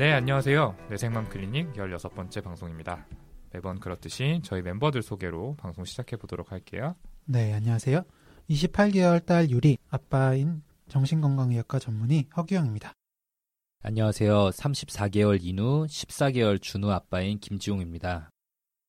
네, 안녕하세요. 내생맘 클리닉 16번째 방송입니다. 매번 그렇듯이 저희 멤버들 소개로 방송 시작해 보도록 할게요. 네, 안녕하세요. 28개월 딸 유리, 아빠인 정신건강의학과 전문의 허규영입니다. 안녕하세요. 34개월 인우, 14개월 준우 아빠인 김지용입니다.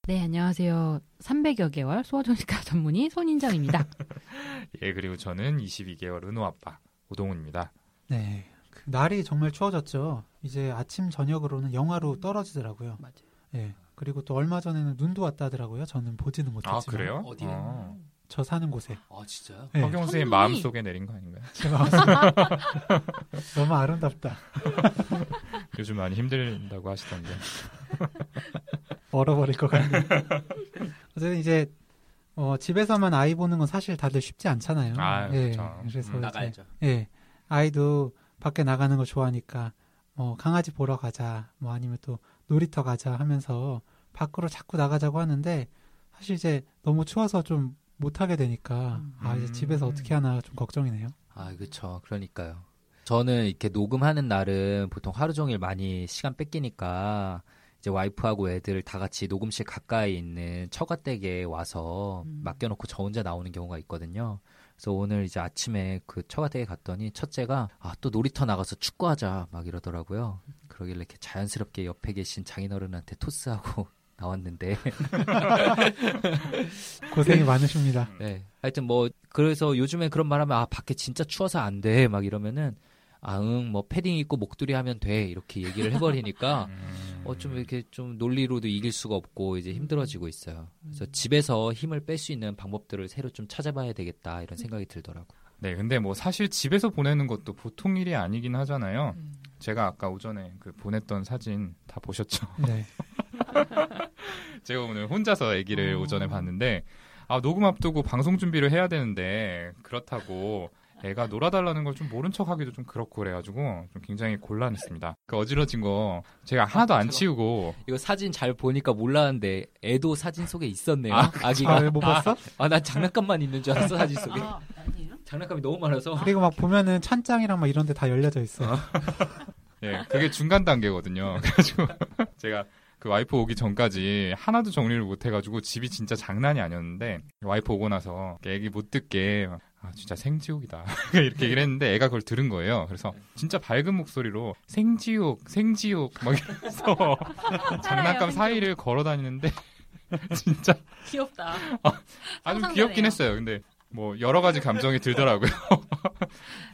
네, 안녕하세요. 300여 개월 소아정신과 전문의 손인정입니다. 예, 그리고 저는 22개월 은호 아빠 오동훈입니다. 네, 그 날이 정말 추워졌죠. 이제 아침 저녁으로는 영하로 떨어지더라고요. 맞아요. 예, 그리고 또 얼마 전에는 눈도 왔다 하더라고요. 저는 보지는 못했지만. 아, 그래요? 어디에? 어. 저 사는 곳에. 아, 진짜요? 네, 허경 선생님 선물이- 마음 속에 내린 거 아닌가요? 제 마음속. 너무 아름답다. 요즘 많이 힘들다고 하시던데. 얼어버릴 것 같네요. 어쨌든 이제 어, 집에서만 아이 보는 건 사실 다들 쉽지 않잖아요. 아, 예, 그렇죠. 그래서 음, 이제 나가야죠. 예, 아이도 밖에 나가는 거 좋아하니까 뭐 강아지 보러 가자, 뭐 아니면 또 놀이터 가자 하면서 밖으로 자꾸 나가자고 하는데 사실 이제 너무 추워서 좀 못 하게 되니까 아 이제 음. 집에서 어떻게 하나 좀 걱정이네요. 아, 그쵸. 그러니까요. 저는 이렇게 녹음하는 날은 보통 하루 종일 많이 시간 뺏기니까 이제 와이프하고 애들 다 같이 녹음실 가까이 있는 처가댁에 와서 음. 맡겨놓고 저 혼자 나오는 경우가 있거든요. 그래서 오늘 이제 아침에 그 처가댁에 갔더니 첫째가 아, 또 놀이터 나가서 축구하자 막 이러더라고요. 그러길래 이렇게 자연스럽게 옆에 계신 장인어른한테 토스하고 나왔는데 고생이 많으십니다. 네. 하여튼 뭐 그래서 요즘에 그런 말하면 아 밖에 진짜 추워서 안 돼 막 이러면은 아응 뭐 패딩 입고 목도리 하면 돼 이렇게 얘기를 해버리니까 음. 어좀 이렇게 좀 논리로도 이길 수가 없고 이제 힘들어지고 있어요. 그래서 집에서 힘을 뺄 수 있는 방법들을 새로 좀 찾아봐야 되겠다 이런 생각이 들더라고. 요 네, 근데 뭐 사실 집에서 보내는 것도 보통 일이 아니긴 하잖아요. 음. 제가 아까 오전에 그 보냈던 사진 다 보셨죠? 네, 제가 오늘 혼자서 아기를 어. 오전에 봤는데 아 녹음 앞두고 방송 준비를 해야 되는데 그렇다고 애가 놀아달라는 걸 좀 모른 척하기도 좀 그렇고 그래가지고 좀 굉장히 곤란했습니다. 그 어지러진 거 제가 하나도 안 치우고 이거 사진 잘 보니까 몰랐는데 애도 사진 속에 있었네요. 아, 아, 기가 아, 못 봤어? 아, 난 장난감만 있는 줄 알았어 사진 속에. 아, 아니에요? 장난감이 너무 많아서. 그리고 막 보면은 찬장이랑 막 이런 데 다 열려져 있어요. 예 그게 중간 단계거든요. 그래가지고 제가 그 와이프 오기 전까지 하나도 정리를 못 해가지고 집이 진짜 장난이 아니었는데 와이프 오고 나서 애기 못 듣게 아 진짜 생지옥이다 이렇게 얘기를 했는데 애가 그걸 들은 거예요. 그래서 진짜 밝은 목소리로 생지옥 생지옥 막 이러면서 장난감 사이를 걸어 다니는데 진짜 귀엽다. 아주 상상되네요. 귀엽긴 했어요. 근데 뭐 여러 가지 감정이 들더라고요.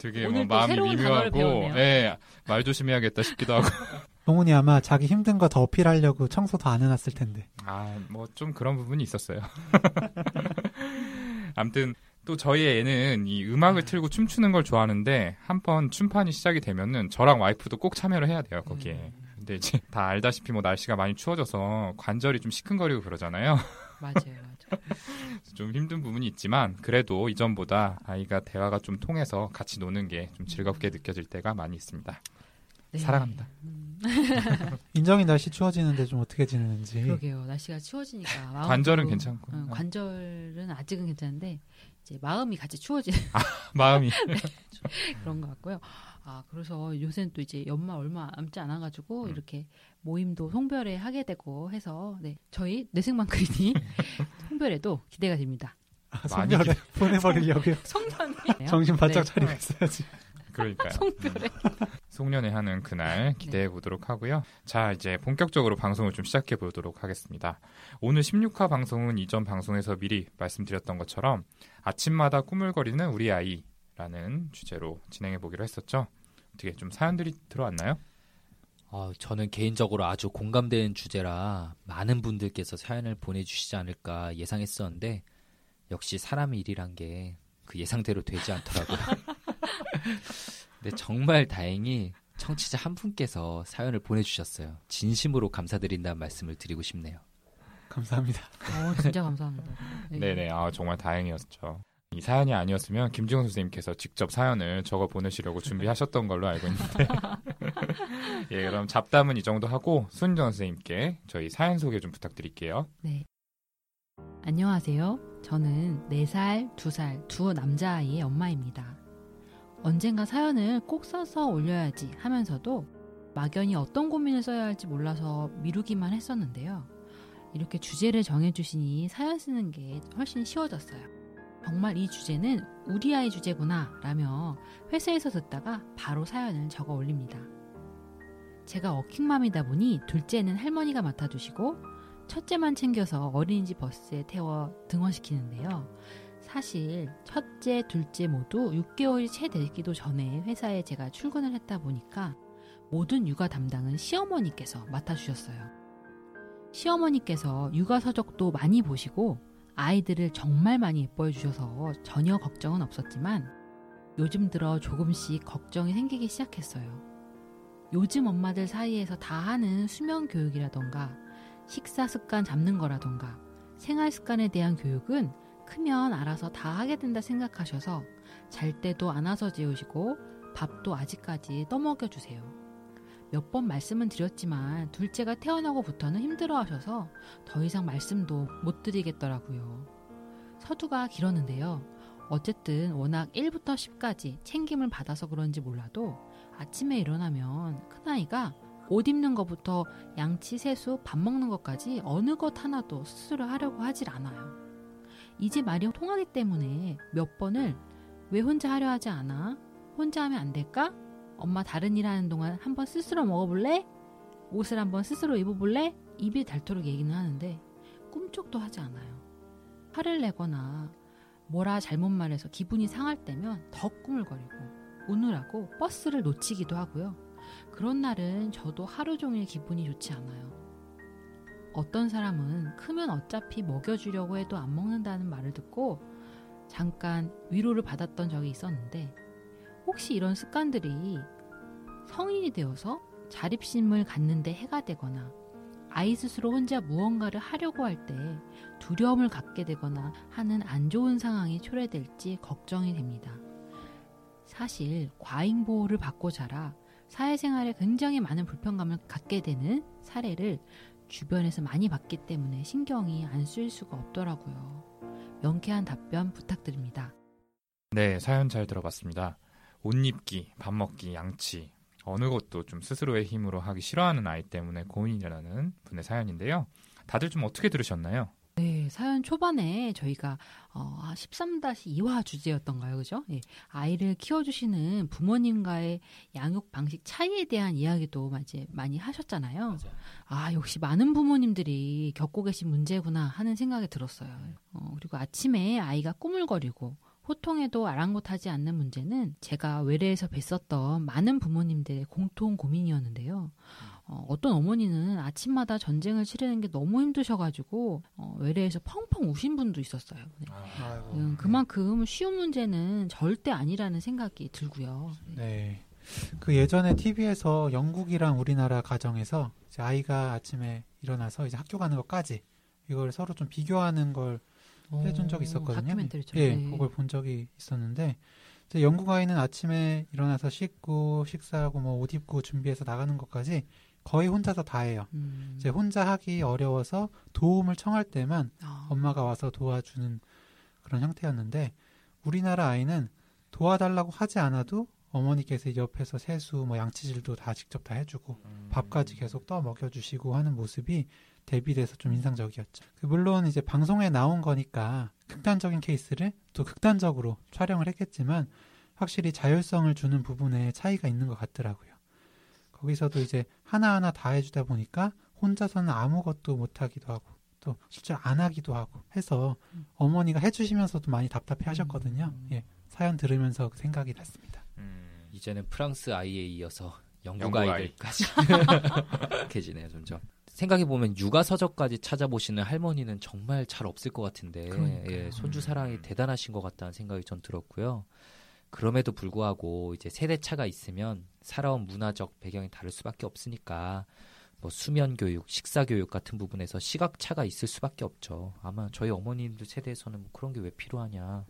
되게 뭐 마음이 미묘하고. 예, 말 조심해야겠다 싶기도 하고 동훈이 아마 자기 힘든 거 더 어필하려고 청소 더안 해놨을 텐데. 아, 뭐 좀 그런 부분이 있었어요. 아무튼 또 저희 애는 이 음악을 틀고 춤추는 걸 좋아하는데 한 번 춤판이 시작이 되면은 저랑 와이프도 꼭 참여를 해야 돼요 거기에. 근데 이제 다 알다시피 뭐 날씨가 많이 추워져서 관절이 좀 시큰거리고 그러잖아요. 맞아요, 맞아요. 좀 힘든 부분이 있지만 그래도 이전보다 아이가 대화가 좀 통해서 같이 노는 게 좀 즐겁게 느껴질 때가 많이 있습니다. 네. 사랑합니다. 음, 인정이 날씨 추워지는데 좀 어떻게 지내는지. 그러게요. 날씨가 추워지니까 관절은 괜찮고 어, 관절은 아직은 괜찮은데 이제 마음이 같이 추워지는 마음이 그런 것 같고요. 아 그래서 요새는 또 이제 연말 얼마 남지 않아 가지고 음. 이렇게 모임도 송별회 하게 되고 해서 네 저희 뇌생만 클리닉 송별회도 기대가 됩니다. 아, 많이 송별에 보내버리려고요. 송년회 정신 바짝 네. 차리고 있어야지. 그러니까요. 송별회 송년회 하는 그날 기대해 보도록 하고요. 자, 이제 본격적으로 방송을 좀 시작해 보도록 하겠습니다. 오늘 16화 방송은 이전 방송에서 미리 말씀드렸던 것처럼 아침마다 꾸물거리는 우리 아이라는 주제로 진행해 보기로 했었죠. 어떻게 좀 사연들이 들어왔나요? 아, 저는 개인적으로 아주 공감되는 주제라 많은 분들께서 사연을 보내주시지 않을까 예상했었는데 역시 사람의 일이란 게 그 예상대로 되지 않더라고요. 네, 정말 다행히 청취자 한 분께서 사연을 보내주셨어요. 진심으로 감사드린다는 말씀을 드리고 싶네요. 감사합니다. 어, 진짜 감사합니다. 네. 네네, 아, 정말 다행이었죠. 이 사연이 아니었으면 김지훈 선생님께서 직접 사연을 적어 보내시려고 준비하셨던 걸로 알고 있는데. 예, 그럼 잡담은 이 정도 하고 손정 선생님께 저희 사연 소개 좀 부탁드릴게요. 네. 안녕하세요. 저는 4살, 2살 두 남자아이의 엄마입니다. 언젠가 사연을 꼭 써서 올려야지 하면서도 막연히 어떤 고민을 써야 할지 몰라서 미루기만 했었는데요. 이렇게 주제를 정해주시니 사연 쓰는 게 훨씬 쉬워졌어요. 정말 이 주제는 우리 아이 주제구나 라며 회사에서 듣다가 바로 사연을 적어 올립니다. 제가 워킹맘이다 보니 둘째는 할머니가 맡아주시고 첫째만 챙겨서 어린이집 버스에 태워 등원시키는데요. 사실 첫째, 둘째 모두 6개월이 채 되기도 전에 회사에 제가 출근을 했다 보니까 모든 육아 담당은 시어머니께서 맡아주셨어요. 시어머니께서 육아 서적도 많이 보시고 아이들을 정말 많이 예뻐해 주셔서 전혀 걱정은 없었지만 요즘 들어 조금씩 걱정이 생기기 시작했어요. 요즘 엄마들 사이에서 다 하는 수면 교육이라던가 식사 습관 잡는 거라던가 생활 습관에 대한 교육은 크면 알아서 다 하게 된다 생각하셔서 잘 때도 안아서 재우시고 밥도 아직까지 떠먹여 주세요. 몇 번 말씀은 드렸지만 둘째가 태어나고부터는 힘들어 하셔서 더 이상 말씀도 못 드리겠더라고요. 서두가 길었는데요. 어쨌든 워낙 1부터 10까지 챙김을 받아서 그런지 몰라도 아침에 일어나면 큰아이가 옷 입는 것부터 양치, 세수, 밥 먹는 것까지 어느 것 하나도 스스로 하려고 하질 않아요. 이제 말이 통하기 때문에 몇 번을 왜 혼자 하려 하지 않아? 혼자 하면 안 될까? 엄마 다른 일 하는 동안 한번 스스로 먹어볼래? 옷을 한번 스스로 입어볼래? 입이 닳도록 얘기는 하는데 꿈쩍도 하지 않아요. 화를 내거나 뭐라 잘못 말해서 기분이 상할 때면 더 꾸물거리고 우느라고 버스를 놓치기도 하고요. 그런 날은 저도 하루 종일 기분이 좋지 않아요. 어떤 사람은 크면 어차피 먹여주려고 해도 안 먹는다는 말을 듣고 잠깐 위로를 받았던 적이 있었는데 혹시 이런 습관들이 성인이 되어서 자립심을 갖는데 해가 되거나 아이 스스로 혼자 무언가를 하려고 할 때 두려움을 갖게 되거나 하는 안 좋은 상황이 초래될지 걱정이 됩니다. 사실 과잉 보호를 받고 자라 사회생활에 굉장히 많은 불편감을 갖게 되는 사례를 주변에서 많이 봤기 때문에 신경이 안 쓰일 수가 없더라고요. 명쾌한 답변 부탁드립니다. 네, 사연 잘 들어봤습니다. 옷 입기, 밥 먹기, 양치. 어느 것도 좀 스스로의 힘으로 하기 싫어하는 아이 때문에 고민이라는 분의 사연인데요. 다들 좀 어떻게 들으셨나요? 네, 사연 초반에 저희가 어, 13-2화 주제였던가요, 그죠? 예, 아이를 키워주시는 부모님과의 양육 방식 차이에 대한 이야기도 이제 많이 하셨잖아요. 맞아요. 아, 역시 많은 부모님들이 겪고 계신 문제구나 하는 생각이 들었어요. 어, 그리고 아침에 아이가 꾸물거리고 호통에도 아랑곳하지 않는 문제는 제가 외래에서 뵀었던 많은 부모님들의 공통 고민이었는데요. 어, 어떤 어머니는 아침마다 전쟁을 치르는 게 너무 힘드셔가지고 어, 외래에서 펑펑 우신 분도 있었어요. 네. 아이고. 음, 그만큼 쉬운 문제는 절대 아니라는 생각이 들고요. 네. 그 예전에 TV에서 영국이랑 우리나라 가정에서 이제 아이가 아침에 일어나서 이제 학교 가는 것까지 이걸 서로 좀 비교하는 걸 해준 적이 있었거든요. 예, 네. 그걸 본 적이 있었는데 이제 영국 아이는 아침에 일어나서 씻고 식사하고 뭐 옷 입고 준비해서 나가는 것까지 거의 혼자서 다 해요. 음. 이제 혼자 하기 어려워서 도움을 청할 때만 아, 엄마가 와서 도와주는 그런 형태였는데 우리나라 아이는 도와달라고 하지 않아도 어머니께서 옆에서 세수, 뭐 양치질도 다 직접 다 해주고 밥까지 계속 떠 먹여주시고 하는 모습이 대비돼서 좀 인상적이었죠. 그 물론 이제 방송에 나온 거니까 극단적인 케이스를 또 극단적으로 촬영을 했겠지만 확실히 자율성을 주는 부분에 차이가 있는 것 같더라고요. 거기서도 이제 하나하나 다 해주다 보니까 혼자서는 아무것도 못하기도 하고 또 실제로 안 하기도 하고 해서 어머니가 해주시면서도 많이 답답해 하셨거든요. 예, 사연 들으면서 그 생각이 났습니다. 음, 이제는 프랑스 아이에 이어서 영국, 영국 아이. 아이들까지 계시네요 점점. 생각해 보면 육아 서적까지 찾아보시는 할머니는 정말 잘 없을 것 같은데. 예, 손주 사랑이 음. 대단하신 것 같다는 생각이 전 들었고요. 그럼에도 불구하고 이제 세대 차가 있으면 살아온 문화적 배경이 다를 수밖에 없으니까 뭐 수면 교육, 식사 교육 같은 부분에서 시각 차가 있을 수밖에 없죠. 아마 저희 어머님들 세대에서는 뭐 그런 게 왜 필요하냐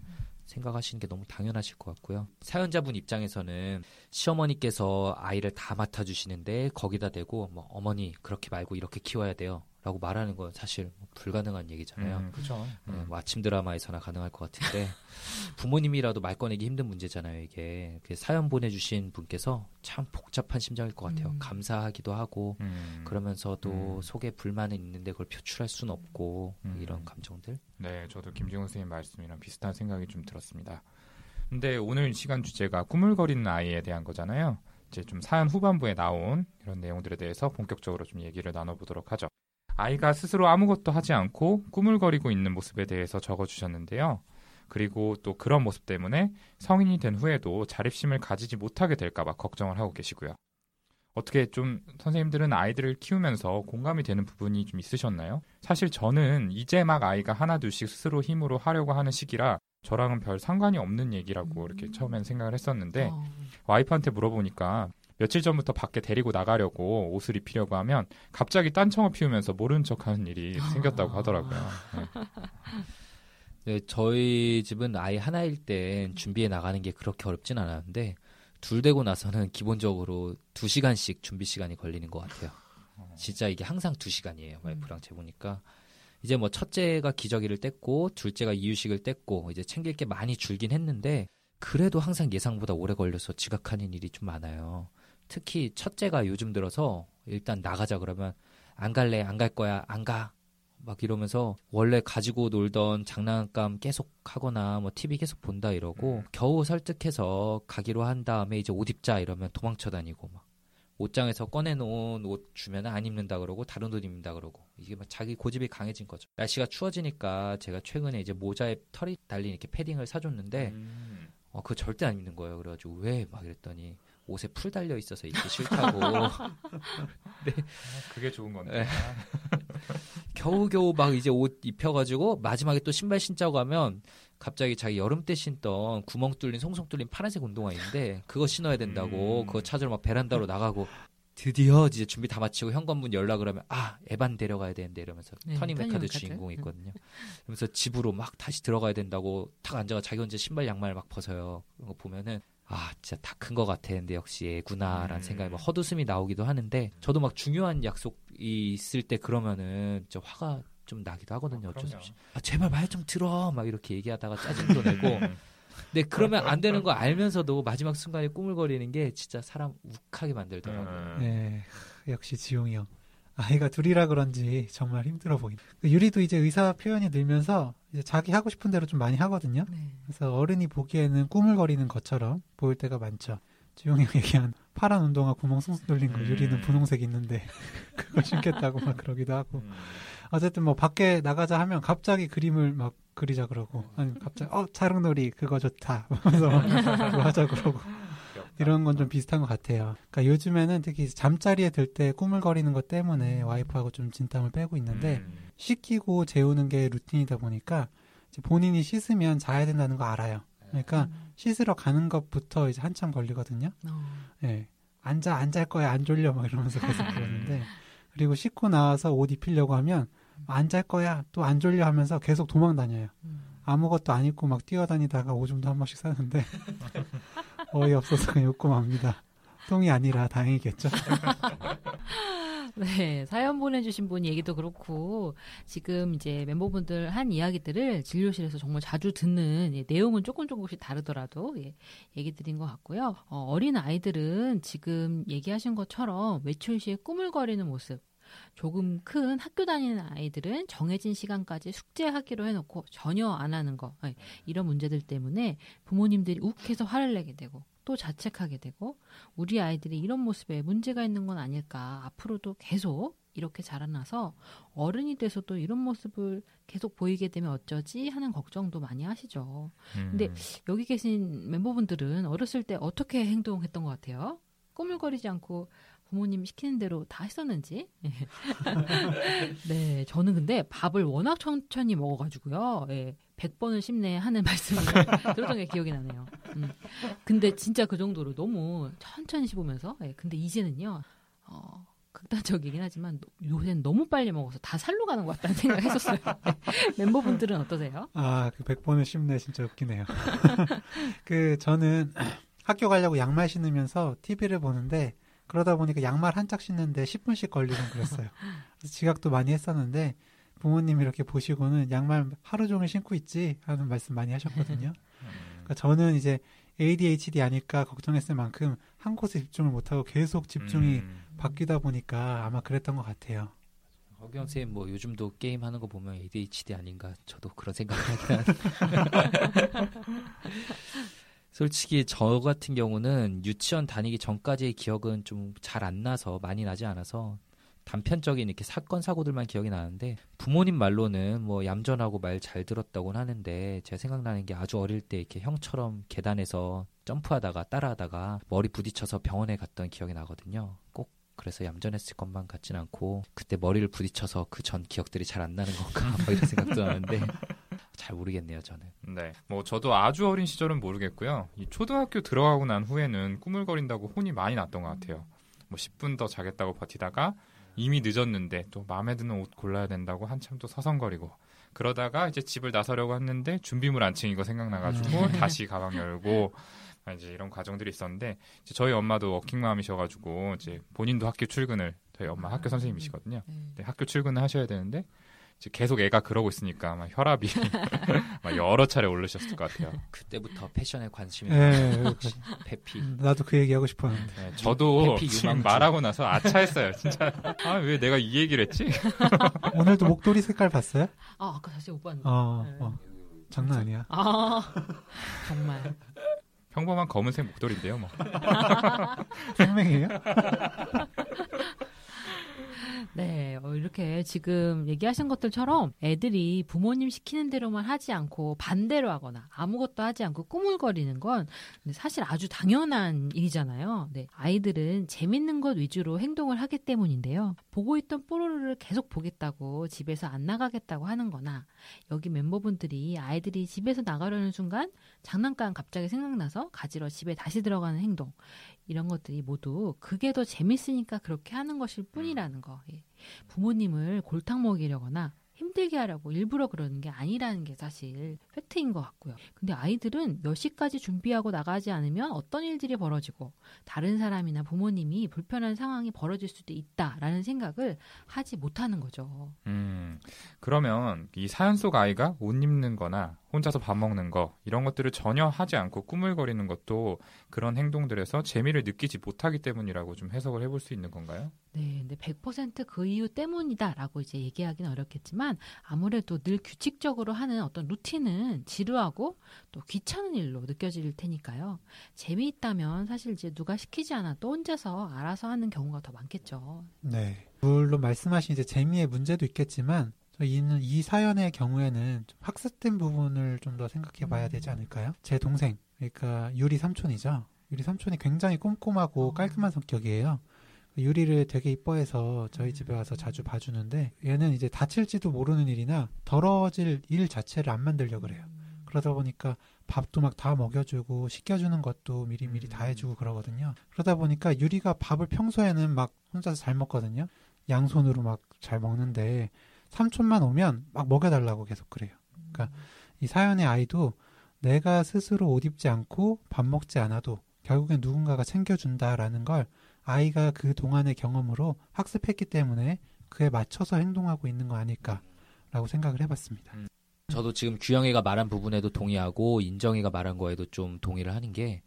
생각하시는 게 너무 당연하실 것 같고요. 사연자분 입장에서는 시어머니께서 아이를 다 맡아주시는데 거기다 대고 뭐 어머니 그렇게 말고 이렇게 키워야 돼요. 라고 말하는 건 사실 뭐 불가능한 얘기잖아요. 음, 그렇죠. 네, 뭐 아침 드라마에서나 가능할 것 같은데 부모님이라도 말 꺼내기 힘든 문제잖아요. 이게 그 사연 보내주신 분께서 참 복잡한 심정일 것 같아요. 음. 감사하기도 하고 음. 그러면서도 음. 속에 불만은 있는데 그걸 표출할 수는 없고 음. 이런 감정들. 네, 저도 김지훈 선생님 말씀이랑 비슷한 생각이 좀 들었습니다. 근데 오늘 시간 주제가 꾸물거리는 아이에 대한 거잖아요. 이제 좀 사연 후반부에 나온 이런 내용들에 대해서 본격적으로 좀 얘기를 나눠보도록 하죠. 아이가 스스로 아무것도 하지 않고 꾸물거리고 있는 모습에 대해서 적어주셨는데요. 그리고 또 그런 모습 때문에 성인이 된 후에도 자립심을 가지지 못하게 될까봐 걱정을 하고 계시고요. 어떻게 좀 선생님들은 아이들을 키우면서 공감이 되는 부분이 좀 있으셨나요? 사실 저는 이제 막 아이가 하나 둘씩 스스로 힘으로 하려고 하는 시기라 저랑은 별 상관이 없는 얘기라고 이렇게 처음엔 생각을 했었는데 어. 와이프한테 물어보니까 며칠 전부터 밖에 데리고 나가려고 옷을 입히려고 하면 갑자기 딴청을 피우면서 모른 척하는 일이 생겼다고 하더라고요. 네. 네, 저희 집은 아이 하나일 땐 준비해 나가는 게 그렇게 어렵진 않았는데 둘 되고 나서는 기본적으로 두 시간씩 준비 시간이 걸리는 것 같아요. 진짜 이게 항상 두 시간이에요. 와이프랑 재보니까 이제 뭐 첫째가 기저귀를 뗐고 둘째가 이유식을 뗐고 이제 챙길 게 많이 줄긴 했는데 그래도 항상 예상보다 오래 걸려서 지각하는 일이 좀 많아요. 특히 첫째가 요즘 들어서 일단 나가자 그러면 안 갈래 안 갈 거야 안 가. 막 이러면서 원래 가지고 놀던 장난감 계속 하거나 뭐 TV 계속 본다 이러고 겨우 설득해서 가기로 한 다음에 이제 옷 입자 이러면 도망쳐 다니고 막 옷장에서 꺼내놓은 옷 주면 안 입는다 그러고 다른 옷 입는다 그러고 이게 막 자기 고집이 강해진 거죠. 날씨가 추워지니까 제가 최근에 이제 모자에 털이 달린 이렇게 패딩을 사줬는데 음. 어 그거 절대 안 입는 거예요. 그래가지고 왜 막 이랬더니 옷에 풀 달려 있어서 입기 싫다고 그게 좋은 건데. 네. 겨우겨우 막 이제 옷 입혀가지고 마지막에 또 신발 신자고 하면 갑자기 자기 여름 때 신던 구멍 뚫린 송송 뚫린 파란색 운동화 있는데 그거 신어야 된다고 음. 그거 찾으러 막 베란다로 나가고 드디어 이제 준비 다 마치고 현관문 열라고 하면 아 에반 데려가야 되는데 이러면서 네, 터닝 메카드 터닝메카드. 주인공이 있거든요. 그러면서 집으로 막 다시 들어가야 된다고 탁 앉아가 자기 혼자 신발 양말 막 벗어요. 그런 거 보면은 아 진짜 다 큰 것 같아. 근데 역시 애구나라는 음. 생각이 막 헛웃음이 나오기도 하는데 저도 막 중요한 약속이 있을 때 그러면은 진짜 화가 좀 나기도 하거든요. 어쩔 수 없이. 아, 제발 말 좀 들어. 막 이렇게 얘기하다가 짜증도 내고. 음. 근데 그러면 안 되는 거 알면서도 마지막 순간에 꾸물거리는 게 진짜 사람 욱하게 만들더라고요. 음. 네, 역시 지용이 형. 아이가 둘이라 그런지 정말 힘들어 보인다. 그 유리도 이제 의사 표현이 늘면서 이제 자기 하고 싶은 대로 좀 많이 하거든요. 네. 그래서 어른이 보기에는 꾸물거리는 것처럼 보일 때가 많죠. 지용이 형 얘기한 파란 운동화 구멍 숭숭 뚫린 거 음. 유리는 분홍색 있는데 그거 신겠다고 막 그러기도 하고 음. 어쨌든 뭐 밖에 나가자 하면 갑자기 그림을 막 그리자 그러고 아니 갑자기 어 자릉놀이 그거 좋다 하면서 막 그거 하자 그러고. 이런 건 좀 비슷한 것 같아요. 그러니까 요즘에는 특히 잠자리에 들 때 꾸물거리는 것 때문에 와이프하고 좀 진땀을 빼고 있는데 음. 씻기고 재우는 게 루틴이다 보니까 본인이 씻으면 자야 된다는 거 알아요. 그러니까 씻으러 가는 것부터 이제 한참 걸리거든요. 어. 예. 앉아, 안 잘 거야, 안 졸려, 막 이러면서 계속 그러는데. 그리고 씻고 나와서 옷 입히려고 하면, 안 잘 거야, 또 안 졸려 하면서 계속 도망 다녀요. 음. 아무것도 안 입고 막 뛰어다니다가 오줌도 한 번씩 싸는데, 어이없어서 맙니다. 똥이 아니라 다행이겠죠? 네, 사연 보내주신 분 얘기도 그렇고, 지금 이제 멤버분들 한 이야기들을 진료실에서 정말 자주 듣는 예, 내용은 조금 조금씩 다르더라도, 예, 얘기 드린 것 같고요. 어, 린 아이들은 지금 얘기하신 것처럼 외출 시에 꾸물거리는 모습, 조금 큰 학교 다니는 아이들은 정해진 시간까지 숙제하기로 해놓고 전혀 안 하는 거, 예, 이런 문제들 때문에 부모님들이 욱해서 화를 내게 되고, 또 자책하게 되고, 우리 아이들이 이런 모습에 문제가 있는 건 아닐까. 앞으로도 계속 이렇게 자라나서 어른이 돼서도 이런 모습을 계속 보이게 되면 어쩌지 하는 걱정도 많이 하시죠. 음. 근데 여기 계신 멤버분들은 어렸을 때 어떻게 행동했던 것 같아요? 꾸물거리지 않고 부모님 시키는 대로 다 했었는지. 네, 저는 근데 밥을 워낙 천천히 먹어가지고요. 예, 100번을 씹네 하는 말씀을 들었던 게 기억이 나네요. 음. 근데 진짜 그 정도로 너무 천천히 씹으면서, 예, 근데 이제는요, 어, 극단적이긴 하지만 요새는 너무 빨리 먹어서 다 살로 가는 것 같다는 생각을 했었어요. 네. 멤버분들은 어떠세요? 아, 그 100번을 씹네 진짜 웃기네요. 그 저는 학교 가려고 양말 신으면서 TV를 보는데 그러다 보니까 양말 한 짝 신는데 10분씩 걸리고 그랬어요. 그래서 지각도 많이 했었는데 부모님이 이렇게 보시고는 양말 하루 종일 신고 있지 하는 말씀 많이 하셨거든요. 그러니까 저는 이제 ADHD 아닐까 걱정했을 만큼 한 곳에 집중을 못하고 계속 집중이 음. 바뀌다 보니까 아마 그랬던 것 같아요. 허경 쌤 뭐 요즘도 게임 하는 거 보면 ADHD 아닌가 저도 그런 생각을 하긴 하는데 솔직히 저 같은 경우는 유치원 다니기 전까지의 기억은 좀 잘 안 나서 많이 나지 않아서 단편적인 이렇게 사건 사고들만 기억이 나는데 부모님 말로는 뭐 얌전하고 말 잘 들었다고는 하는데 제가 생각나는 게 아주 어릴 때 이렇게 형처럼 계단에서 점프하다가 따라하다가 머리 부딪혀서 병원에 갔던 기억이 나거든요. 꼭 그래서 얌전했을 것만 같진 않고 그때 머리를 부딪혀서 그 전 기억들이 잘 안 나는 건가 뭐 이런 생각도 나는데 잘 모르겠네요 저는. 네. 뭐 저도 아주 어린 시절은 모르겠고요. 이 초등학교 들어가고 난 후에는 꾸물거린다고 혼이 많이 났던 것 같아요. 뭐 10분 더 자겠다고 버티다가 이미 늦었는데 또 마음에 드는 옷 골라야 된다고 한참 또 서성거리고 그러다가 이제 집을 나서려고 했는데 준비물 안 챙긴 거 생각나가지고 다시 가방 열고 이제 이런 과정들이 있었는데 저희 엄마도 워킹맘이셔가지고 이제 본인도 학교 출근을 저희 엄마 학교 선생님이시거든요. 네, 학교 출근을 하셔야 되는데 이제 계속 애가 그러고 있으니까 막 혈압이 막 여러 차례 오르셨을 것 같아요. 그때부터 패션에 관심이 예, 페피. 나도 그 얘기 하고 싶었는데. 네, 저도 지금. 말하고 나서 아차했어요. 진짜 아 왜 내가 이 얘기를 했지? 오늘도 목도리 색깔 봤어요? 아, 아까 사실 못 봤는데. 어, 네. 어. 장난 아니야. 아, 정말. 평범한 검은색 목도리인데요. 뭐. 생명이에요? 네, 어, 이렇게 지금 얘기하신 것들처럼 애들이 부모님 시키는 대로만 하지 않고 반대로 하거나 아무것도 하지 않고 꾸물거리는 건 사실 아주 당연한 일이잖아요. 네, 아이들은 재밌는 것 위주로 행동을 하기 때문인데요. 보고 있던 뽀로로를 계속 보겠다고 집에서 안 나가겠다고 하는 거나 여기 멤버분들이 아이들이 집에서 나가려는 순간 장난감 갑자기 생각나서 가지러 집에 다시 들어가는 행동 이런 것들이 모두 그게 더 재밌으니까 그렇게 하는 것일 뿐이라는 거. 예. 부모님을 골탕 먹이려거나 힘들게 하려고 일부러 그러는 게 아니라는 게 사실 팩트인 것 같고요. 근데 아이들은 몇 시까지 준비하고 나가지 않으면 어떤 일들이 벌어지고 다른 사람이나 부모님이 불편한 상황이 벌어질 수도 있다라는 생각을 하지 못하는 거죠. 음, 그러면 이 사연 속 아이가 옷 입는 거나 혼자서 밥 먹는 거 이런 것들을 전혀 하지 않고 꾸물거리는 것도 그런 행동들에서 재미를 느끼지 못하기 때문이라고 좀 해석을 해볼 수 있는 건가요? 네, 근데 100%그 이유 때문이다라고 이제 얘기하기는 어렵겠지만 아무래도 늘 규칙적으로 하는 어떤 루틴은 지루하고 또 귀찮은 일로 느껴질 테니까요. 재미있다면 사실 이제 누가 시키지 않아도 혼자서 알아서 하는 경우가 더 많겠죠. 네. 물론 말씀하신 이제 재미의 문제도 있겠지만 저희는 이 사연의 경우에는 좀 학습된 부분을 좀 더 생각해 봐야 되지 않을까요? 제 동생, 그러니까 유리 삼촌이죠. 유리 삼촌이 굉장히 꼼꼼하고 깔끔한 성격이에요. 유리를 되게 이뻐해서 저희 집에 와서 자주 봐주는데 얘는 이제 다칠지도 모르는 일이나 더러워질 일 자체를 안 만들려 그래요. 그러다 보니까 밥도 막 다 먹여주고 씻겨주는 것도 미리미리 다 해주고 그러거든요. 그러다 보니까 유리가 밥을 평소에는 막 혼자서 잘 먹거든요. 양손으로 막 잘 먹는데 삼촌만 오면 막 먹여달라고 계속 그래요. 그러니까 이 사연의 아이도 내가 스스로 옷 입지 않고 밥 먹지 않아도 결국엔 누군가가 챙겨준다라는 걸 아이가 그 동안의 경험으로 학습했기 때문에 그에 맞춰서 행동하고 있는 거 아닐까라고 생각을 해봤습니다. 저도 지금 규영이가 말한 부분에도 동의하고 인정이가 말한 거에도 좀 동의를 하는 게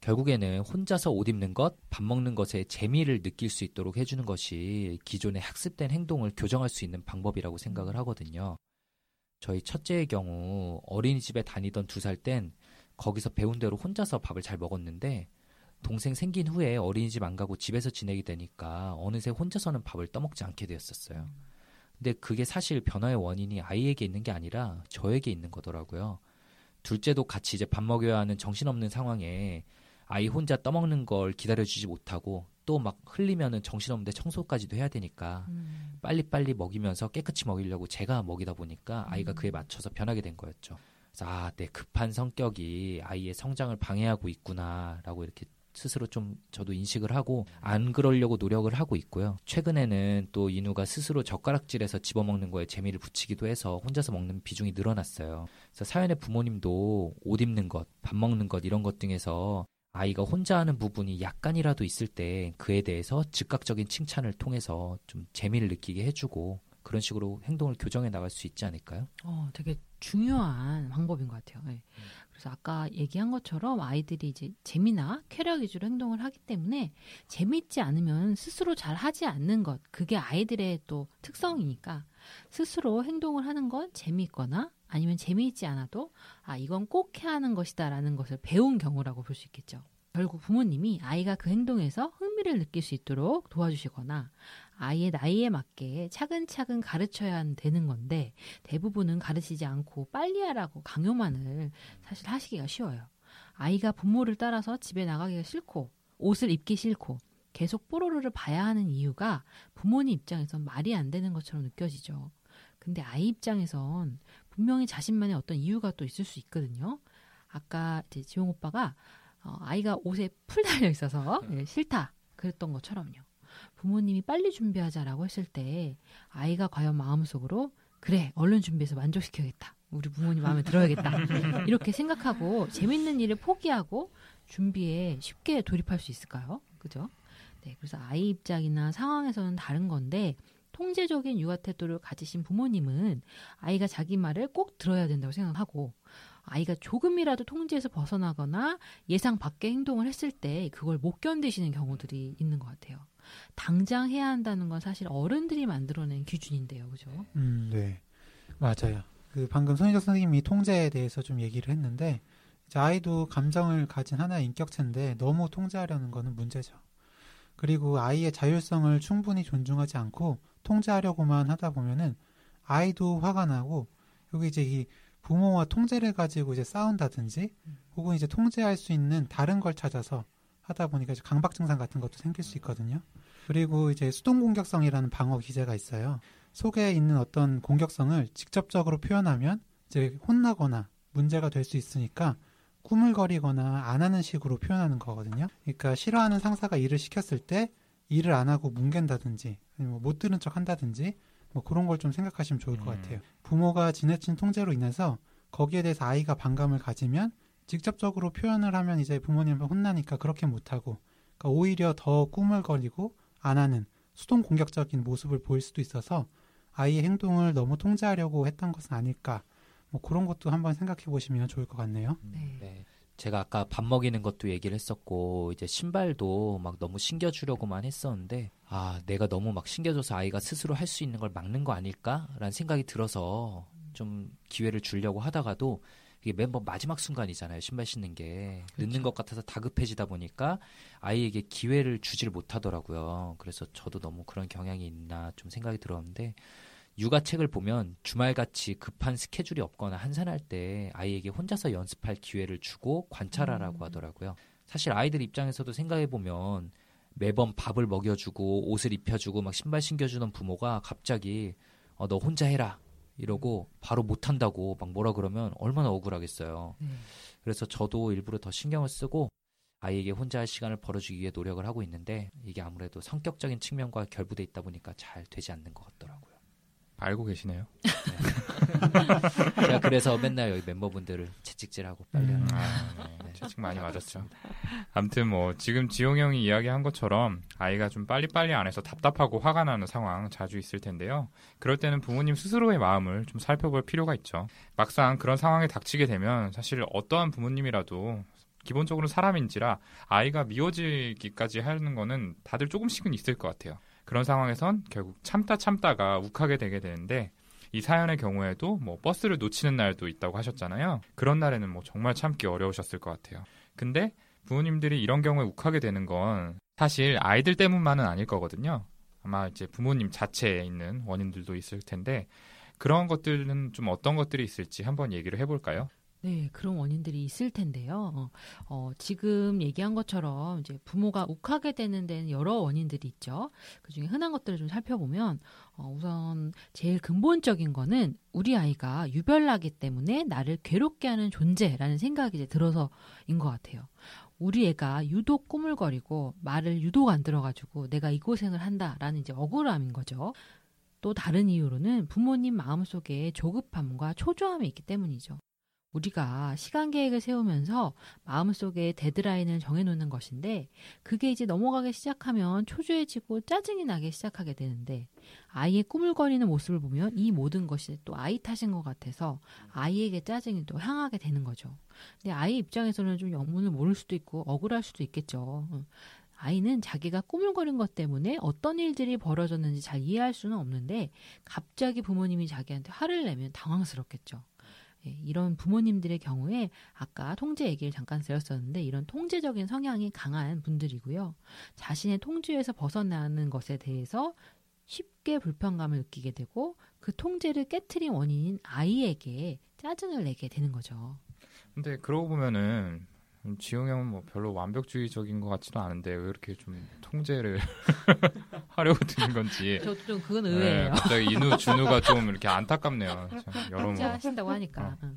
결국에는 혼자서 옷 입는 것, 밥 먹는 것에 재미를 느낄 수 있도록 해주는 것이 기존의 학습된 행동을 교정할 수 있는 방법이라고 생각을 하거든요. 저희 첫째의 경우 어린이집에 다니던 두 살 땐 거기서 배운 대로 혼자서 밥을 잘 먹었는데 동생 생긴 후에 어린이집 안 가고 집에서 지내게 되니까 어느새 혼자서는 밥을 떠먹지 않게 되었었어요. 근데 그게 사실 변화의 원인이 아이에게 있는 게 아니라 저에게 있는 거더라고요. 둘째도 같이 이제 밥 먹여야 하는 정신없는 상황에 아이 혼자 떠먹는 걸 기다려주지 못하고 또 막 흘리면은 정신없는데 청소까지도 해야 되니까 음. 빨리빨리 먹이면서 깨끗이 먹이려고 제가 먹이다 보니까 아이가 음. 그에 맞춰서 변하게 된 거였죠. 그래서 아, 내 급한 성격이 아이의 성장을 방해하고 있구나라고 이렇게 스스로 좀 저도 인식을 하고 안 그러려고 노력을 하고 있고요. 최근에는 또 인우가 스스로 젓가락질해서 집어먹는 거에 재미를 붙이기도 해서 혼자서 먹는 비중이 늘어났어요. 그래서 사연의 부모님도 옷 입는 것, 밥 먹는 것 이런 것 등에서 아이가 혼자 하는 부분이 약간이라도 있을 때 그에 대해서 즉각적인 칭찬을 통해서 좀 재미를 느끼게 해주고 그런 식으로 행동을 교정해 나갈 수 있지 않을까요? 어, 되게 중요한 방법인 것 같아요. 예. 그래서 아까 얘기한 것처럼 아이들이 이제 재미나 쾌락 위주로 행동을 하기 때문에 재밌지 않으면 스스로 잘 하지 않는 것, 그게 아이들의 또 특성이니까 스스로 행동을 하는 건 재미있거나 아니면 재미있지 않아도 아, 이건 꼭 해야 하는 것이다라는 것을 배운 경우라고 볼 수 있겠죠. 결국 부모님이 아이가 그 행동에서 흥미를 느낄 수 있도록 도와주시거나 아이의 나이에 맞게 차근차근 가르쳐야 되는 건데 대부분은 가르치지 않고 빨리 하라고 강요만을 사실 하시기가 쉬워요. 아이가 부모를 따라서 집에 나가기가 싫고 옷을 입기 싫고 계속 뽀로로를 봐야 하는 이유가 부모님 입장에선 말이 안 되는 것처럼 느껴지죠. 근데 아이 입장에선 분명히 자신만의 어떤 이유가 또 있을 수 있거든요. 아까 이제 지용 오빠가 어, 아이가 옷에 풀 달려 있어서 예, 싫다 그랬던 것처럼요. 부모님이 빨리 준비하자라고 했을 때 아이가 과연 마음속으로 그래 얼른 준비해서 만족시켜야겠다. 우리 부모님 마음에 들어야겠다. 이렇게 생각하고 재밌는 일을 포기하고 준비에 쉽게 돌입할 수 있을까요? 그죠? 네, 그래서 아이 입장이나 상황에서는 다른 건데 통제적인 육아 태도를 가지신 부모님은 아이가 자기 말을 꼭 들어야 된다고 생각하고 아이가 조금이라도 통제에서 벗어나거나 예상 밖의 행동을 했을 때 그걸 못 견디시는 경우들이 있는 것 같아요. 당장 해야 한다는 건 사실 어른들이 만들어낸 기준인데요, 그죠? 음, 네. 맞아요. 그 방금 손희정 선생님이 통제에 대해서 좀 얘기를 했는데 이제 아이도 감정을 가진 하나의 인격체인데 너무 통제하려는 거는 문제죠. 그리고 아이의 자율성을 충분히 존중하지 않고 통제하려고만 하다 보면은 아이도 화가 나고 여기 이제 이 부모와 통제를 가지고 이제 싸운다든지 혹은 이제 통제할 수 있는 다른 걸 찾아서 하다 보니까 이제 강박 증상 같은 것도 생길 수 있거든요. 그리고 이제 수동 공격성이라는 방어 기제가 있어요. 속에 있는 어떤 공격성을 직접적으로 표현하면 이제 혼나거나 문제가 될 수 있으니까 꾸물거리거나 안 하는 식으로 표현하는 거거든요. 그러니까 싫어하는 상사가 일을 시켰을 때 일을 안 하고 뭉갠다든지 아니면 못 들은 척 한다든지 뭐 그런 걸 좀 생각하시면 좋을 것 음. 같아요. 부모가 지나친 통제로 인해서 거기에 대해서 아이가 반감을 가지면 직접적으로 표현을 하면 이제 부모님을 혼나니까 그렇게 못하고 그러니까 오히려 더 꾸물거리고 안 하는 수동 공격적인 모습을 보일 수도 있어서 아이의 행동을 너무 통제하려고 했던 것은 아닐까 뭐 그런 것도 한번 생각해 보시면 좋을 것 같네요. 네. 네. 제가 아까 밥 먹이는 것도 얘기를 했었고 이제 신발도 막 너무 신겨주려고만 했었는데 아 내가 너무 막 신겨줘서 아이가 스스로 할 수 있는 걸 막는 거 아닐까라는 생각이 들어서 좀 기회를 주려고 하다가도 이게 멤버 마지막 순간이잖아요 신발 신는 게. 늦는 것 같아서 다급해지다 보니까 아이에게 기회를 주질 못하더라고요. 그래서 저도 너무 그런 경향이 있나 좀 생각이 들었는데 육아책을 보면 주말같이 급한 스케줄이 없거나 한산할 때 아이에게 혼자서 연습할 기회를 주고 관찰하라고 음. 하더라고요. 사실 아이들 입장에서도 생각해 보면 매번 밥을 먹여주고 옷을 입혀주고 막 신발 신겨주는 부모가 갑자기 어, 너 혼자 해라 이러고 바로 못한다고 막 뭐라 그러면 얼마나 억울하겠어요. 네. 그래서 저도 일부러 더 신경을 쓰고 아이에게 혼자 할 시간을 벌어주기 위해 노력을 하고 있는데 이게 아무래도 성격적인 측면과 결부돼 있다 보니까 잘 되지 않는 것 같더라고요. 알고 계시네요. 제가 그래서 맨날 여기 멤버분들을 채찍질하고 빨리 음. 아, 네. 채찍 많이 맞았죠. 아무튼 뭐 지금 지용 형이 이야기한 것처럼 아이가 좀 빨리빨리 안 해서 답답하고 화가 나는 상황 자주 있을 텐데요. 그럴 때는 부모님 스스로의 마음을 좀 살펴볼 필요가 있죠. 막상 그런 상황에 닥치게 되면 사실 어떠한 부모님이라도 기본적으로 사람인지라 아이가 미워지기까지 하는 거는 다들 조금씩은 있을 것 같아요. 그런 상황에선 결국 참다 참다가 욱하게 되게 되는데 이 사연의 경우에도 뭐 버스를 놓치는 날도 있다고 하셨잖아요. 그런 날에는 뭐 정말 참기 어려우셨을 것 같아요. 근데 부모님들이 이런 경우에 욱하게 되는 건 사실 아이들 때문만은 아닐 거거든요. 아마 이제 부모님 자체에 있는 원인들도 있을 텐데 그런 것들은 좀 어떤 것들이 있을지 한번 얘기를 해볼까요? 네, 그런 원인들이 있을 텐데요. 어, 어, 지금 얘기한 것처럼 이제 부모가 욱하게 되는 데는 여러 원인들이 있죠. 그 중에 흔한 것들을 좀 살펴보면, 어, 우선 제일 근본적인 거는 우리 아이가 유별나기 때문에 나를 괴롭게 하는 존재라는 생각이 이제 들어서인 것 같아요. 우리 애가 유독 꾸물거리고 말을 유독 안 들어가지고 내가 이 고생을 한다라는 이제 억울함인 거죠. 또 다른 이유로는 부모님 마음속에 조급함과 초조함이 있기 때문이죠. 우리가 시간 계획을 세우면서 마음속에 데드라인을 정해놓는 것인데 그게 이제 넘어가기 시작하면 초조해지고 짜증이 나기 시작하게 되는데 아이의 꾸물거리는 모습을 보면 이 모든 것이 또 아이 탓인 것 같아서 아이에게 짜증이 또 향하게 되는 거죠. 근데 아이 입장에서는 좀 영문을 모를 수도 있고 억울할 수도 있겠죠. 아이는 자기가 꾸물거린 것 때문에 어떤 일들이 벌어졌는지 잘 이해할 수는 없는데 갑자기 부모님이 자기한테 화를 내면 당황스럽겠죠. 예, 이런 부모님들의 경우에 아까 통제 얘기를 잠깐 드렸었는데 이런 통제적인 성향이 강한 분들이고요. 자신의 통제에서 벗어나는 것에 대해서 쉽게 불편감을 느끼게 되고 그 통제를 깨트린 원인인 아이에게 짜증을 내게 되는 거죠. 근데 그러고 보면은 지용 형은 뭐 별로 완벽주의적인 것 같지도 않은데 왜 이렇게 좀 통제를 하려고 드는 건지. 저도 좀 그건 의외예요. 네, 갑자기 인우 준우가 좀 이렇게 안타깝네요. 여러모. 하신다고 하니까. 어.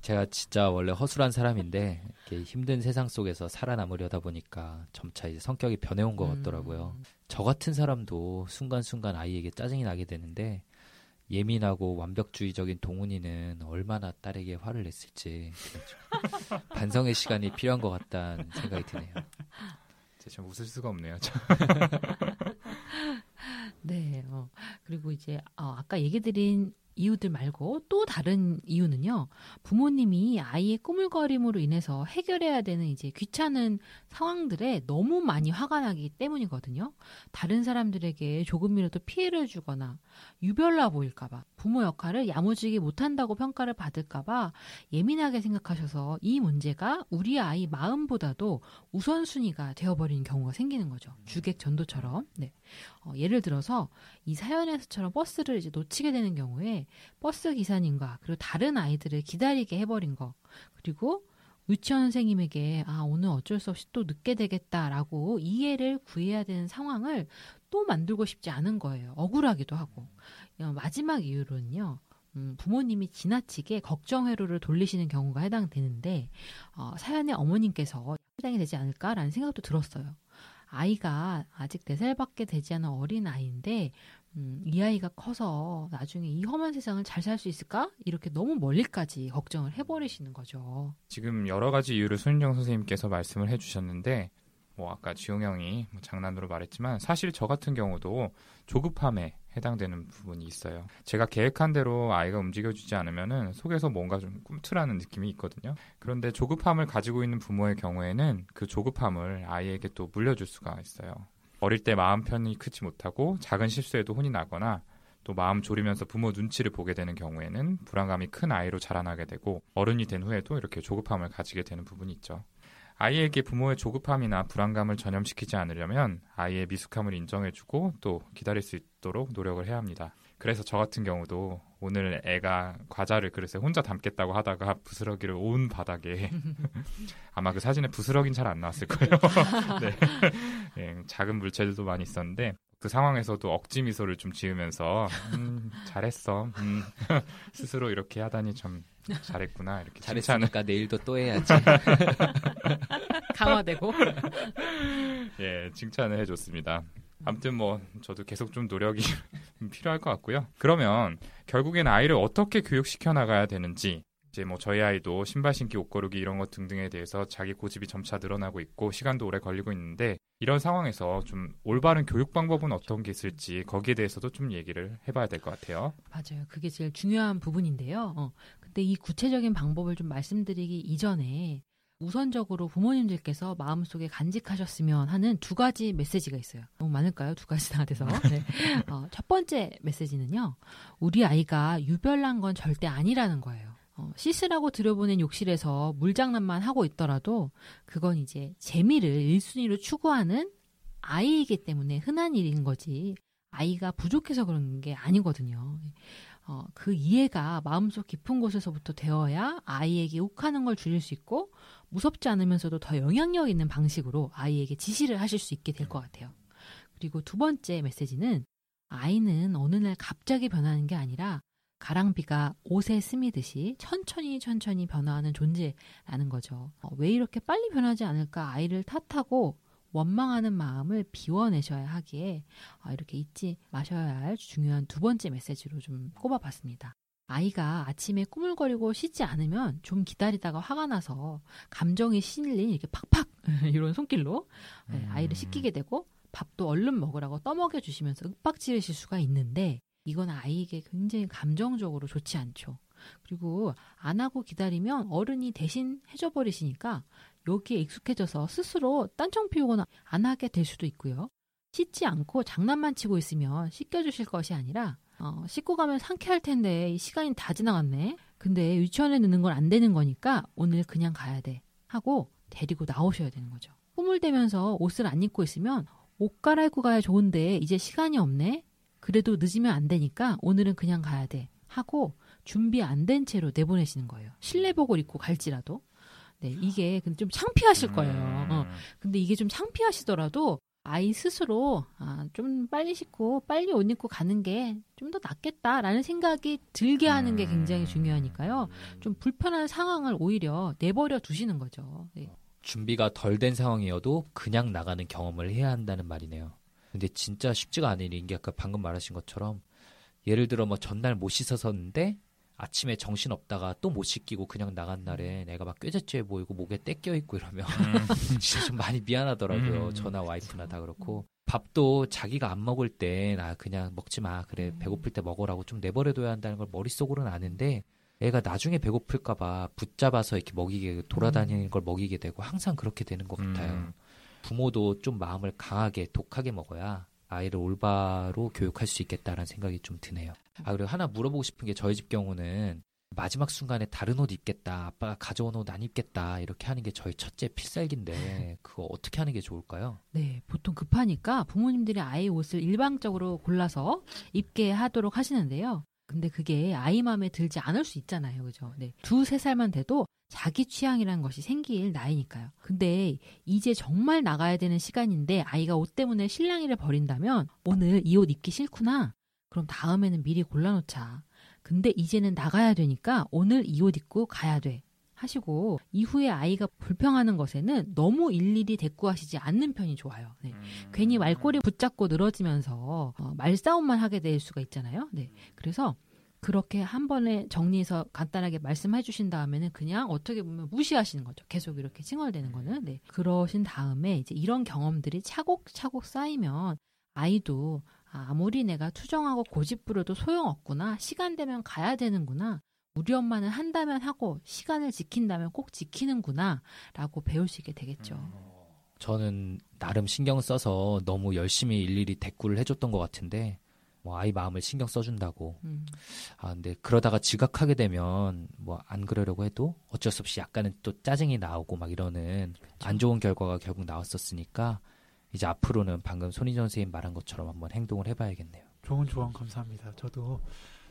제가 진짜 원래 허술한 사람인데 이렇게 힘든 세상 속에서 살아남으려다 보니까 점차 이제 성격이 변해온 것 같더라고요. 음. 저 같은 사람도 순간순간 아이에게 짜증이 나게 되는데 예민하고 완벽주의적인 동훈이는 얼마나 딸에게 화를 냈을지 반성의 시간이 필요한 것 같다는 생각이 드네요. 참 웃을 수가 없네요. 네. 어, 그리고 이제 어, 아까 얘기 드린 이유들 말고 또 다른 이유는요. 부모님이 아이의 꾸물거림으로 인해서 해결해야 되는 이제 귀찮은 상황들에 너무 많이 화가 나기 때문이거든요. 다른 사람들에게 조금이라도 피해를 주거나 유별나 보일까봐 부모 역할을 야무지게 못한다고 평가를 받을까봐 예민하게 생각하셔서 이 문제가 우리 아이 마음보다도 우선순위가 되어버리는 경우가 생기는 거죠. 주객 전도처럼. 네. 어, 예를 들어서 이 사연에서처럼 버스를 이제 놓치게 되는 경우에 버스 기사님과 그리고 다른 아이들을 기다리게 해버린 거 그리고 유치원 선생님에게 아 오늘 어쩔 수 없이 또 늦게 되겠다라고 이해를 구해야 되는 상황을 또 만들고 싶지 않은 거예요. 억울하기도 하고 어, 마지막 이유로는요. 음, 부모님이 지나치게 걱정 회로를 돌리시는 경우가 해당되는데 어, 사연의 어머님께서 해당이 되지 않을까라는 생각도 들었어요. 아이가 아직 4살밖에 되지 않은 어린 아이인데 음, 이 아이가 커서 나중에 이 험한 세상을 잘 살 수 있을까? 이렇게 너무 멀리까지 걱정을 해버리시는 거죠. 지금 여러 가지 이유를 손인정 선생님께서 말씀을 해주셨는데 뭐 아까 지용 형이 뭐 장난으로 말했지만 사실 저 같은 경우도 조급함에 해당되는 부분이 있어요. 제가 계획한 대로 아이가 움직여주지 않으면은 속에서 뭔가 좀 꿈틀하는 느낌이 있거든요. 그런데 조급함을 가지고 있는 부모의 경우에는 그 조급함을 아이에게 또 물려줄 수가 있어요. 어릴 때 마음 편히 크지 못하고 작은 실수에도 혼이 나거나 또 마음 졸이면서 부모 눈치를 보게 되는 경우에는 불안감이 큰 아이로 자라나게 되고 어른이 된 후에도 이렇게 조급함을 가지게 되는 부분이 있죠. 아이에게 부모의 조급함이나 불안감을 전염시키지 않으려면 아이의 미숙함을 인정해주고 또 기다릴 수 있도록 노력을 해야 합니다. 그래서 저 같은 경우도 오늘 애가 과자를 그릇에 혼자 담겠다고 하다가 부스러기를 온 바닥에 아마 그 사진에 부스러기는 잘 안 나왔을 거예요. 네. 네, 작은 물체들도 많이 있었는데 그 상황에서도 억지 미소를 좀 지으면서 음, 잘했어. 음, 스스로 이렇게 하다니 참 잘했구나 이렇게 잘했으니까 내일도 또 해야지. 강화되고. 예, 칭찬을 해줬습니다. 아무튼 뭐 저도 계속 좀 노력이 필요할 것 같고요. 그러면 결국엔 아이를 어떻게 교육시켜 나가야 되는지 이제 뭐 저희 아이도 신발 신기 옷 고르기 이런 것 등등에 대해서 자기 고집이 점차 늘어나고 있고 시간도 오래 걸리고 있는데 이런 상황에서 좀 올바른 교육 방법은 어떤 게 있을지 거기에 대해서도 좀 얘기를 해봐야 될 것 같아요. 맞아요. 그게 제일 중요한 부분인데요. 어, 근데 이 구체적인 방법을 좀 말씀드리기 이전에 우선적으로 부모님들께서 마음속에 간직하셨으면 하는 두 가지 메시지가 있어요. 너무 많을까요? 두 가지 다 돼서. 네. 어, 첫 번째 메시지는요. 우리 아이가 유별난 건 절대 아니라는 거예요. 어, 씻으라고 들여보낸 욕실에서 물장난만 하고 있더라도 그건 이제 재미를 1순위로 추구하는 아이이기 때문에 흔한 일인 거지 아이가 부족해서 그런 게 아니거든요. 어, 그 이해가 마음속 깊은 곳에서부터 되어야 아이에게 욱하는 걸 줄일 수 있고 무섭지 않으면서도 더 영향력 있는 방식으로 아이에게 지시를 하실 수 있게 될 것 같아요. 그리고 두 번째 메시지는 아이는 어느 날 갑자기 변하는 게 아니라 가랑비가 옷에 스미듯이 천천히 천천히 변화하는 존재라는 거죠. 어, 왜 이렇게 빨리 변하지 않을까 아이를 탓하고 원망하는 마음을 비워내셔야 하기에 아, 이렇게 잊지 마셔야 할 중요한 두 번째 메시지로 좀 꼽아봤습니다. 아이가 아침에 꾸물거리고 씻지 않으면 좀 기다리다가 화가 나서 감정이 실린 이렇게 팍팍 이런 손길로 네, 아이를 씻기게 되고 밥도 얼른 먹으라고 떠먹여 주시면서 윽박 지르실 수가 있는데 이건 아이에게 굉장히 감정적으로 좋지 않죠. 그리고 안 하고 기다리면 어른이 대신 해줘 버리시니까 여기에 익숙해져서 스스로 딴청 피우거나 안 하게 될 수도 있고요. 씻지 않고 장난만 치고 있으면 씻겨주실 것이 아니라 어, 씻고 가면 상쾌할 텐데 이 시간이 다 지나갔네. 근데 유치원에 넣는 건 안 되는 거니까 오늘 그냥 가야 돼 하고 데리고 나오셔야 되는 거죠. 꾸물대면서 옷을 안 입고 있으면 옷 갈아입고 가야 좋은데 이제 시간이 없네. 그래도 늦으면 안 되니까 오늘은 그냥 가야 돼 하고 준비 안 된 채로 내보내시는 거예요. 실내복을 입고 갈지라도. 네, 이게 근데 좀 창피하실 거예요. 어. 근데 이게 좀 창피하시더라도 아이 스스로 아, 좀 빨리 씻고 빨리 옷 입고 가는 게 좀 더 낫겠다라는 생각이 들게 하는 게 굉장히 중요하니까요. 좀 불편한 상황을 오히려 내버려 두시는 거죠. 네. 준비가 덜 된 상황이어도 그냥 나가는 경험을 해야 한다는 말이네요. 근데 진짜 쉽지가 않은 일인 게 아까 방금 말하신 것처럼 예를 들어 뭐 전날 못 씻었었는데 아침에 정신 없다가 또 못 씻기고 그냥 나간 날에 내가 막 꾀죄죄 보이고 목에 때껴 있고 이러면 진짜 좀 많이 미안하더라고요. 음. 저나 와이프나 다 그렇고 밥도 자기가 안 먹을 때 나 그냥 먹지 마 그래 배고플 때 먹으라고 좀 내버려둬야 한다는 걸 머릿속으로는 아는데 애가 나중에 배고플까봐 붙잡아서 이렇게 먹이게 돌아다니는 걸 먹이게 되고 항상 그렇게 되는 것 같아요. 음. 부모도 좀 마음을 강하게 독하게 먹어야 아이를 올바로 교육할 수 있겠다라는 생각이 좀 드네요. 아 그리고 하나 물어보고 싶은 게 저희 집 경우는 마지막 순간에 다른 옷 입겠다, 아빠가 가져온 옷 안 입겠다 이렇게 하는 게 저희 첫째 필살기인데 그거 어떻게 하는 게 좋을까요? 네, 보통 급하니까 부모님들이 아이 옷을 일방적으로 골라서 입게 하도록 하시는데요. 근데 그게 아이 마음에 들지 않을 수 있잖아요. 그죠? 네. 두 세 살만 돼도 자기 취향이라는 것이 생길 나이니까요. 근데 이제 정말 나가야 되는 시간인데 아이가 옷 때문에 실랑이를 벌인다면 오늘 이 옷 입기 싫구나. 그럼 다음에는 미리 골라놓자. 근데 이제는 나가야 되니까 오늘 이 옷 입고 가야 돼. 하시고 이후에 아이가 불평하는 것에는 너무 일일이 대꾸하시지 않는 편이 좋아요. 네. 괜히 말꼬리 붙잡고 늘어지면서 어, 말싸움만 하게 될 수가 있잖아요. 네. 그래서 그렇게 한 번에 정리해서 간단하게 말씀해 주신 다음에는 그냥 어떻게 보면 무시하시는 거죠. 계속 이렇게 칭얼대는 거는. 네. 그러신 다음에 이제 이런 경험들이 차곡차곡 쌓이면 아이도 아, 아무리 내가 투정하고 고집부려도 소용없구나. 시간 되면 가야 되는구나. 우리 엄마는 한다면 하고 시간을 지킨다면 꼭 지키는구나. 라고 배우시게 되겠죠. 저는 나름 신경 써서 너무 열심히 일일이 대꾸를 해줬던 것 같은데 뭐 아이 마음을 신경 써준다고 음. 아 근데 그러다가 지각하게 되면 뭐 안 그러려고 해도 어쩔 수 없이 약간은 또 짜증이 나오고 막 이러는 안 좋은 결과가 결국 나왔었으니까 이제 앞으로는 방금 손희정 선생님 말한 것처럼 한번 행동을 해봐야겠네요. 좋은 조언 감사합니다. 저도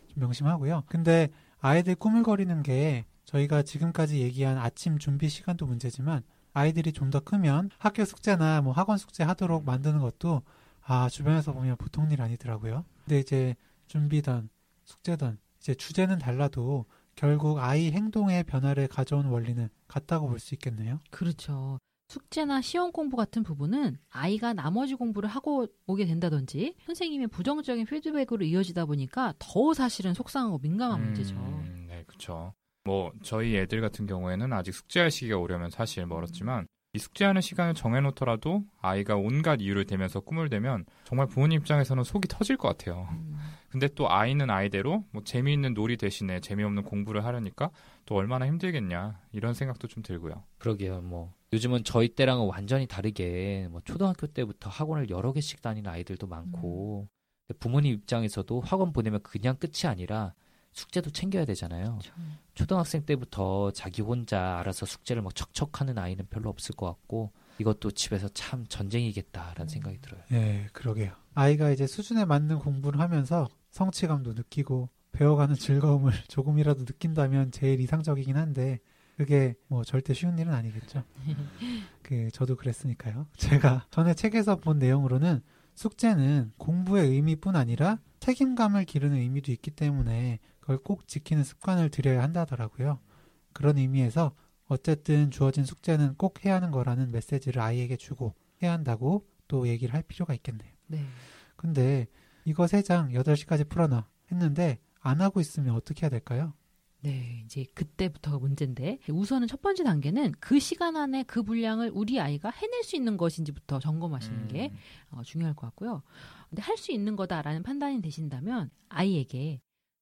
좀 명심하고요. 근데 아이들 꾸물거리는 게 저희가 지금까지 얘기한 아침 준비 시간도 문제지만 아이들이 좀 더 크면 학교 숙제나 뭐 학원 숙제 하도록 만드는 것도 아 주변에서 보면 보통 일 아니더라고요. 근데 이제 준비든 숙제든 이제 주제는 달라도 결국 아이 행동의 변화를 가져온 원리는 같다고 볼 수 있겠네요. 그렇죠. 숙제나 시험 공부 같은 부분은 아이가 나머지 공부를 하고 오게 된다든지 선생님의 부정적인 피드백으로 이어지다 보니까 더 사실은 속상하고 민감한 문제죠. 음, 네, 그렇죠. 뭐 저희 애들 같은 경우에는 아직 숙제할 시기가 오려면 사실 멀었지만 이 숙제하는 시간을 정해놓더라도 아이가 온갖 이유를 대면서 꿈을 대면 정말 부모님 입장에서는 속이 터질 것 같아요. 음, 근데 또 아이는 아이대로 뭐 재미있는 놀이 대신에 재미없는 공부를 하려니까 또 얼마나 힘들겠냐 이런 생각도 좀 들고요. 그러게요. 뭐 요즘은 저희 때랑은 완전히 다르게 뭐 초등학교 때부터 학원을 여러 개씩 다니는 아이들도 많고 근데 부모님 입장에서도 학원 보내면 그냥 끝이 아니라 숙제도 챙겨야 되잖아요. 그렇죠. 초등학생 때부터 자기 혼자 알아서 숙제를 막 척척하는 아이는 별로 없을 것 같고 이것도 집에서 참 전쟁이겠다라는 생각이 들어요. 네, 그러게요. 아이가 이제 수준에 맞는 공부를 하면서 성취감도 느끼고 배워가는 즐거움을 조금이라도 느낀다면 제일 이상적이긴 한데 그게 뭐 절대 쉬운 일은 아니겠죠. 그 저도 그랬으니까요. 제가 전에 책에서 본 내용으로는 숙제는 공부의 의미뿐 아니라 책임감을 기르는 의미도 있기 때문에 그걸 꼭 지키는 습관을 들여야 한다더라고요. 그런 의미에서 어쨌든 주어진 숙제는 꼭 해야 하는 거라는 메시지를 아이에게 주고 해야 한다고 또 얘기를 할 필요가 있겠네요. 네. 근데 이거 세장 8시까지 풀어놔 했는데 안 하고 있으면 어떻게 해야 될까요? 네, 이제 그때부터가 문제인데 우선은 첫 번째 단계는 그 시간 안에 그 분량을 우리 아이가 해낼 수 있는 것인지부터 점검하시는 음. 게 어, 중요할 것 같고요. 근데 할 수 있는 거다라는 판단이 되신다면 아이에게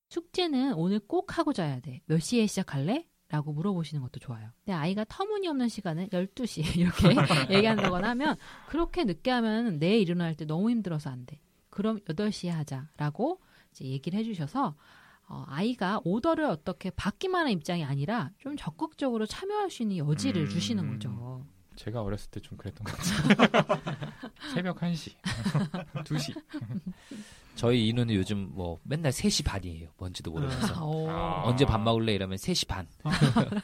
숙제는 오늘 꼭 하고 자야 돼. 몇 시에 시작할래? 라고 물어보시는 것도 좋아요. 근데 아이가 터무니없는 시간을 12시 이렇게 얘기한다거나 하면 그렇게 늦게 하면 내일 일어날 때 너무 힘들어서 안 돼. 그럼 8시에 하자라고 이제 얘기를 해주셔서 어, 아이가 오더를 어떻게 받기만 한 입장이 아니라 좀 적극적으로 참여할 수 있는 여지를 음. 주시는 거죠. 제가 어렸을 때 좀 그랬던 것 같아요. 새벽 1시, 2시. 저희 이누는 요즘 뭐 맨날 3시 반이에요. 뭔지도 모르면서. 어. 아. 언제 밥 먹을래 이러면 3시 반.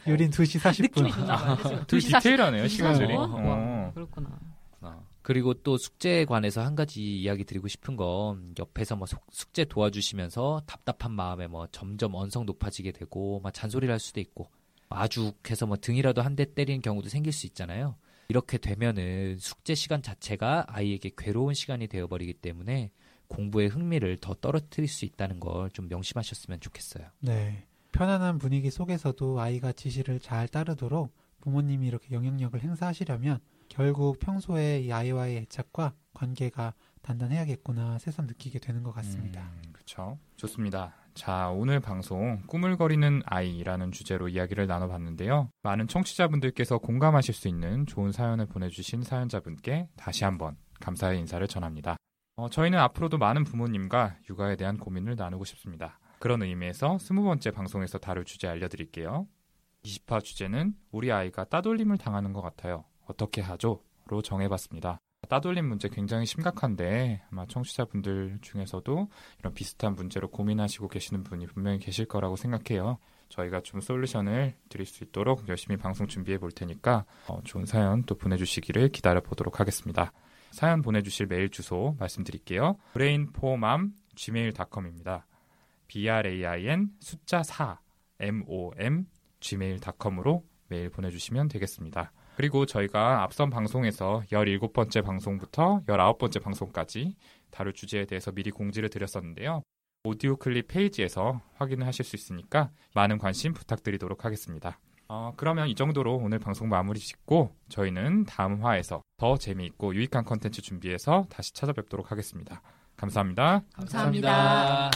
유린 2시 40분. 느낌이 좋나 봐요. 그래서 되게 2시 40 디테일하네요, 시간들이. 어? 어. 와, 그렇구나. 어. 그리고 또 숙제에 관해서 한 가지 이야기 드리고 싶은 건 옆에서 뭐 속- 숙제 도와주시면서 답답한 마음에 뭐 점점 언성 높아지게 되고 막 잔소리를 할 수도 있고 아죽해서 뭐 등이라도 한 대 때리는 경우도 생길 수 있잖아요. 이렇게 되면은 숙제 시간 자체가 아이에게 괴로운 시간이 되어버리기 때문에 공부의 흥미를 더 떨어뜨릴 수 있다는 걸 좀 명심하셨으면 좋겠어요. 네. 편안한 분위기 속에서도 아이가 지시를 잘 따르도록 부모님이 이렇게 영향력을 행사하시려면 결국 평소에 이 아이와의 애착과 관계가 단단해야겠구나 새삼 느끼게 되는 것 같습니다. 그렇죠. 좋습니다. 자, 오늘 방송 꾸물거리는 아이라는 주제로 이야기를 나눠봤는데요. 많은 청취자분들께서 공감하실 수 있는 좋은 사연을 보내주신 사연자분께 다시 한번 감사의 인사를 전합니다. 어, 저희는 앞으로도 많은 부모님과 육아에 대한 고민을 나누고 싶습니다. 그런 의미에서 스무 번째 방송에서 다룰 주제 알려드릴게요. 20화 주제는 우리 아이가 따돌림을 당하는 것 같아요. 어떻게 하죠? 로 정해봤습니다. 따돌림 문제 굉장히 심각한데 아마 청취자분들 중에서도 이런 비슷한 문제로 고민하시고 계시는 분이 분명히 계실 거라고 생각해요. 저희가 좀 솔루션을 드릴 수 있도록 열심히 방송 준비해 볼 테니까 어, 좋은 사연 또 보내주시기를 기다려 보도록 하겠습니다. 사연 보내주실 메일 주소 말씀드릴게요. brainformam gmail.com입니다. brain 숫자 4 mom gmail.com으로 메일 보내주시면 되겠습니다. 그리고 저희가 앞선 방송에서 17번째 방송부터 19번째 방송까지 다룰 주제에 대해서 미리 공지를 드렸었는데요. 오디오 클립 페이지에서 확인을 하실 수 있으니까 많은 관심 부탁드리도록 하겠습니다. 어, 그러면 이 정도로 오늘 방송 마무리 짓고 저희는 다음 화에서 더 재미있고 유익한 컨텐츠 준비해서 다시 찾아뵙도록 하겠습니다. 감사합니다. 감사합니다.